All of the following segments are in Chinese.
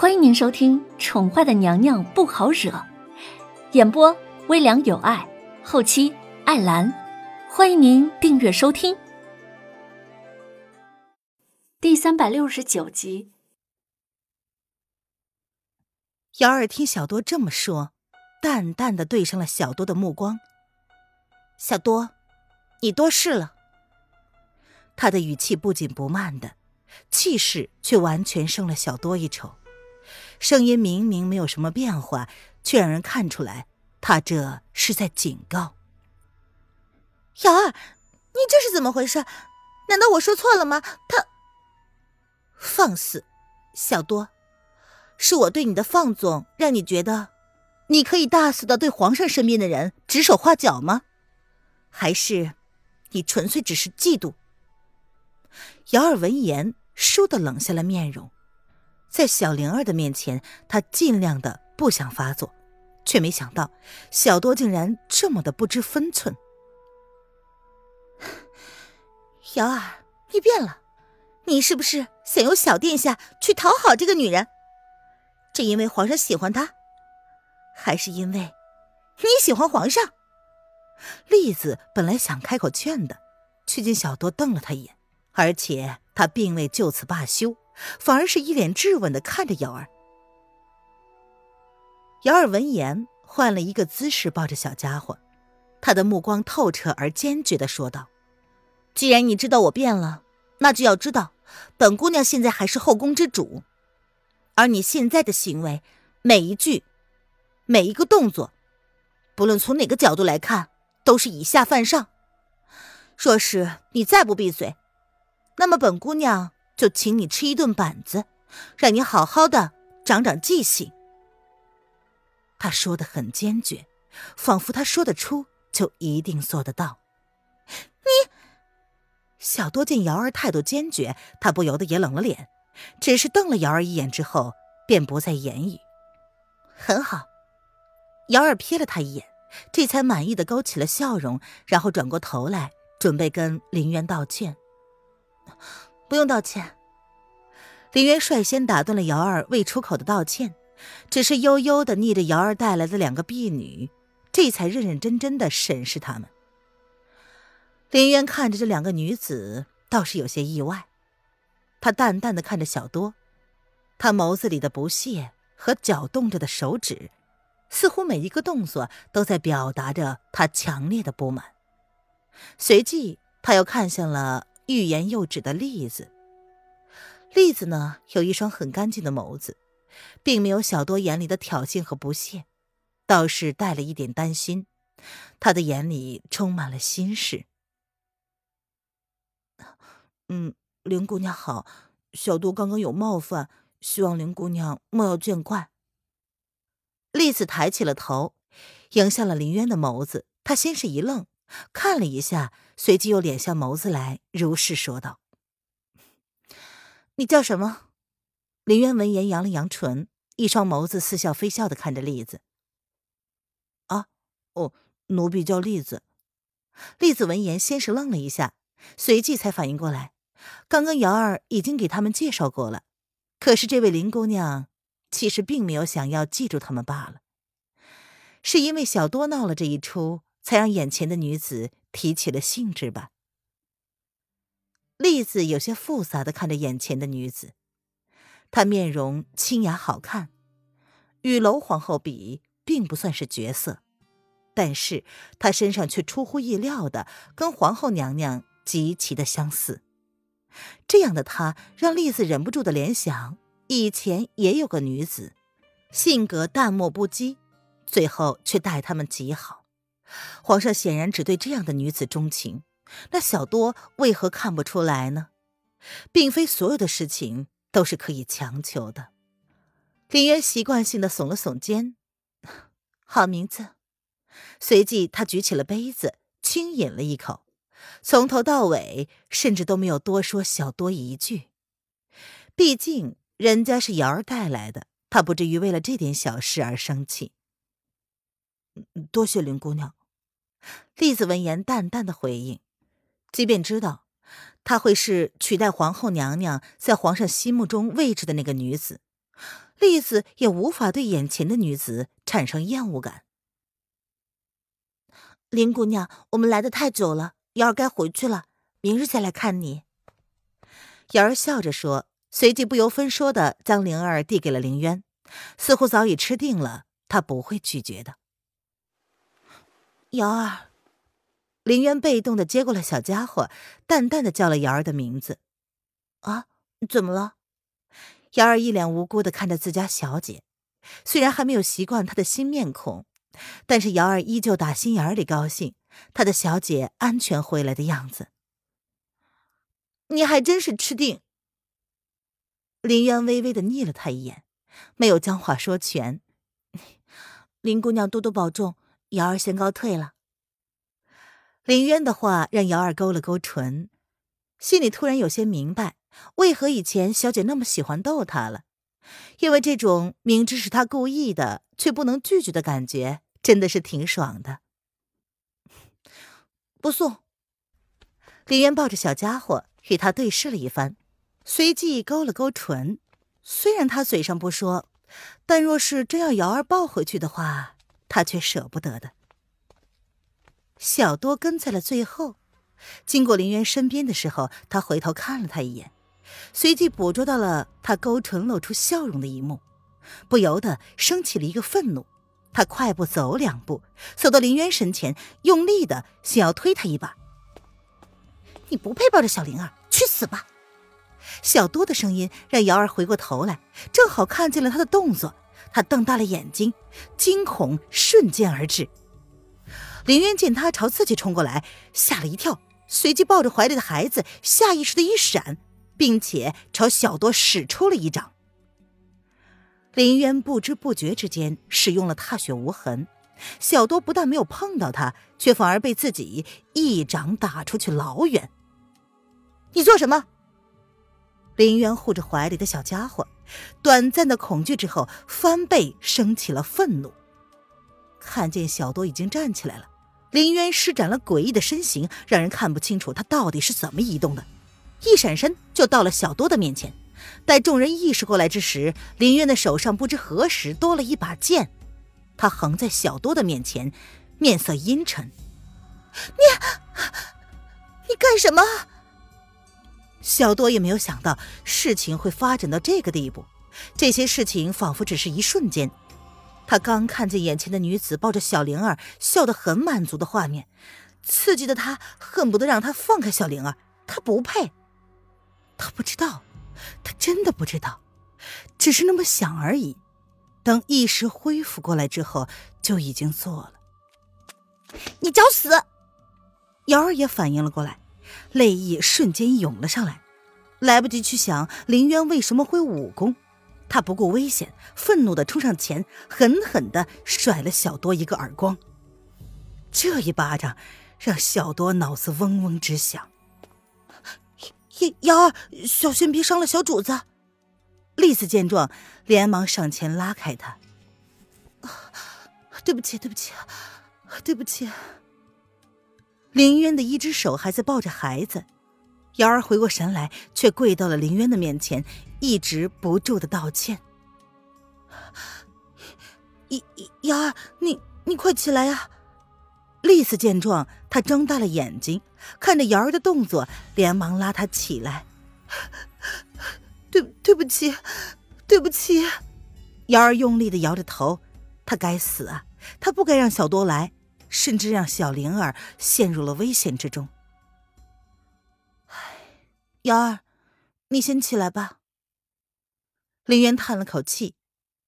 欢迎您收听《宠坏的娘娘不好惹》，演播微凉有爱，后期艾兰。欢迎您订阅收听。第三百六十九集。瑶儿听小多这么说，淡淡的对上了小多的目光。小多，你多事了。他的语气不紧不慢的，气势却完全胜了小多一筹。声音明明没有什么变化，却让人看出来，他这是在警告。瑶儿，你这是怎么回事？难道我说错了吗？他放肆！小多，是我对你的放纵，让你觉得你可以大肆的对皇上身边的人指手画脚吗？还是你纯粹只是嫉妒？瑶儿闻言，倏地冷下了面容。在小灵儿的面前，他尽量的不想发作，却没想到小多竟然这么的不知分寸。瑶儿，你变了，你是不是想由小殿下去讨好这个女人？正因为皇上喜欢她，还是因为你喜欢皇上？栗子本来想开口劝的，却见小多瞪了他一眼，而且他并未就此罢休。反而是一脸质问的看着瑶儿。瑶儿闻言，换了一个姿势抱着小家伙，他的目光透彻而坚决的说道：“既然你知道我变了，那就要知道，本姑娘现在还是后宫之主，而你现在的行为，每一句，每一个动作，不论从哪个角度来看，都是以下犯上。若是你再不闭嘴，那么本姑娘……”就请你吃一顿板子，让你好好的长长记性。他说的很坚决，仿佛他说得出就一定做得到。你，小多见瑶儿态度坚决，他不由得也冷了脸，只是瞪了瑶儿一眼之后，便不再言语。很好，瑶儿瞥了他一眼，这才满意的勾起了笑容，然后转过头来，准备跟林渊道歉。不用道歉。林渊率先打断了瑶儿未出口的道歉，只是悠悠的睨着瑶儿带来的两个婢女，这才认认真真的审视他们。林渊看着这两个女子，倒是有些意外。他淡淡的看着小多，他眸子里的不屑和搅动着的手指，似乎每一个动作都在表达着他强烈的不满。随即，他又看向了。欲言又止的栗子，栗子呢有一双很干净的眸子，并没有小多眼里的挑衅和不屑，倒是带了一点担心。他的眼里充满了心事。嗯，林姑娘好，小多刚刚有冒犯，希望林姑娘莫要见怪。栗子抬起了头，迎向了林渊的眸子，他先是一愣。看了一下，随即又敛下眸子来，如是说道：“你叫什么？”林渊闻言扬了扬唇，一双眸子似笑非笑的看着栗子。“啊，哦，奴婢叫栗子。”栗子闻言先是愣了一下，随即才反应过来，刚刚瑶儿已经给他们介绍过了，可是这位林姑娘其实并没有想要记住他们罢了，是因为小多闹了这一出。才让眼前的女子提起了兴致吧。栗子有些复杂的看着眼前的女子，她面容清雅好看，与娄皇后比，并不算是绝色，但是她身上却出乎意料的跟皇后娘娘极其的相似。这样的她让栗子忍不住的联想，以前也有个女子，性格淡漠不羁，最后却待他们极好。皇上显然只对这样的女子钟情，那小多为何看不出来呢？并非所有的事情都是可以强求的。林渊习惯性的耸了耸肩，好名字。随即他举起了杯子，轻饮了一口，从头到尾甚至都没有多说小多一句。毕竟人家是瑶儿带来的，他不至于为了这点小事而生气。多谢林姑娘。栗子闻言，淡淡的回应，即便知道她会是取代皇后娘娘在皇上心目中位置的那个女子，栗子也无法对眼前的女子产生厌恶感。林姑娘，我们来的太久了，瑶儿该回去了，明日再来看你。瑶儿笑着说，随即不由分说的将灵儿递给了林渊，似乎早已吃定了，他不会拒绝的。瑶儿，林渊被动的接过了小家伙，淡淡的叫了瑶儿的名字。啊，怎么了？瑶儿一脸无辜的看着自家小姐，虽然还没有习惯她的新面孔，但是瑶儿依旧打心眼里高兴，她的小姐安全回来的样子。你还真是吃定。林渊微微的睨了他一眼，没有将话说全。林姑娘多多保重，瑶儿先告退了。林渊的话让瑶儿勾了勾唇，心里突然有些明白。为何以前小姐那么喜欢逗他了？因为这种明知是他故意的却不能拒绝的感觉，真的是挺爽的。不送。林渊抱着小家伙与他对视了一番，随即勾了勾唇。虽然他嘴上不说，但若是真要瑶儿抱回去的话，他却舍不得的。小多跟在了最后，经过林渊身边的时候，他回头看了他一眼。随即捕捉到了他勾唇露出笑容的一幕，不由得升起了一个愤怒。他快步走两步，走到林渊身前，用力的想要推他一把。你不配抱着小灵儿，去死吧！小多的声音让瑶儿回过头来，正好看见了他的动作。他瞪大了眼睛，惊恐瞬间而至。林渊见他朝自己冲过来，吓了一跳，随即抱着怀里的孩子，下意识的一闪。并且朝小多使出了一掌，林渊不知不觉之间使用了踏雪无痕，小多不但没有碰到他，却反而被自己一掌打出去老远。你做什么？林渊护着怀里的小家伙，短暂的恐惧之后，翻倍升起了愤怒。看见小多已经站起来了，林渊施展了诡异的身形，让人看不清楚他到底是怎么移动的。一闪身就到了小多的面前，待众人意识过来之时，林渊的手上不知何时多了一把剑，他横在小多的面前，面色阴沉：“你，你干什么？”小多也没有想到事情会发展到这个地步，这些事情仿佛只是一瞬间。他刚看见眼前的女子抱着小灵儿笑得很满足的画面，刺激的他恨不得让她放开小灵儿，她不配。他不知道，他真的不知道，只是那么想而已。等意识恢复过来之后，就已经做了。你找死！瑶儿也反应了过来，泪意瞬间涌了上来，来不及去想林渊为什么会武功，他不顾危险，愤怒的冲上前，狠狠的甩了小多一个耳光。这一巴掌让小多脑子嗡嗡直响。瑶儿，小心别伤了小主子。丽子见状，连忙上前拉开他。对不起，对不起，对不起。林渊的一只手还在抱着孩子，瑶儿回过神来，却跪到了林渊的面前，一直不住的道歉。瑶瑶儿，你你快起来呀！丽丝见状，她睁大了眼睛，看着瑶儿的动作，连忙拉她起来。对对不起，对不起。瑶儿用力的摇着头，她该死啊！她不该让小多来，甚至让小灵儿陷入了危险之中。唉，瑶儿，你先起来吧。林渊叹了口气，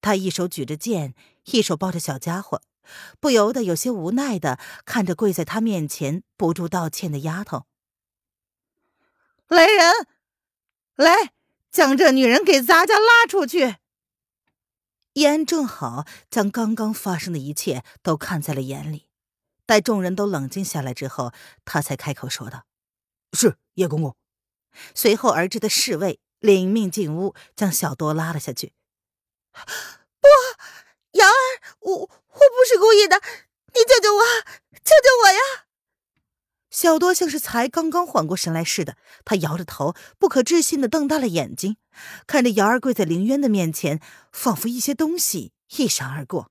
他一手举着剑，一手抱着小家伙。不由得有些无奈的看着跪在他面前不住道歉的丫头。来人，来，将这女人给咱家拉出去。叶安正好将刚刚发生的一切都看在了眼里，待众人都冷静下来之后，他才开口说道，是叶公公。随后而至的侍卫领命进屋，将小多拉了下去。不，瑶儿，我我不是故意的，你救救我，救救我呀。小多像是才刚刚缓过神来似的，他摇着头，不可置信的瞪大了眼睛，看着瑶儿跪在凌渊的面前，仿佛一些东西一闪而过。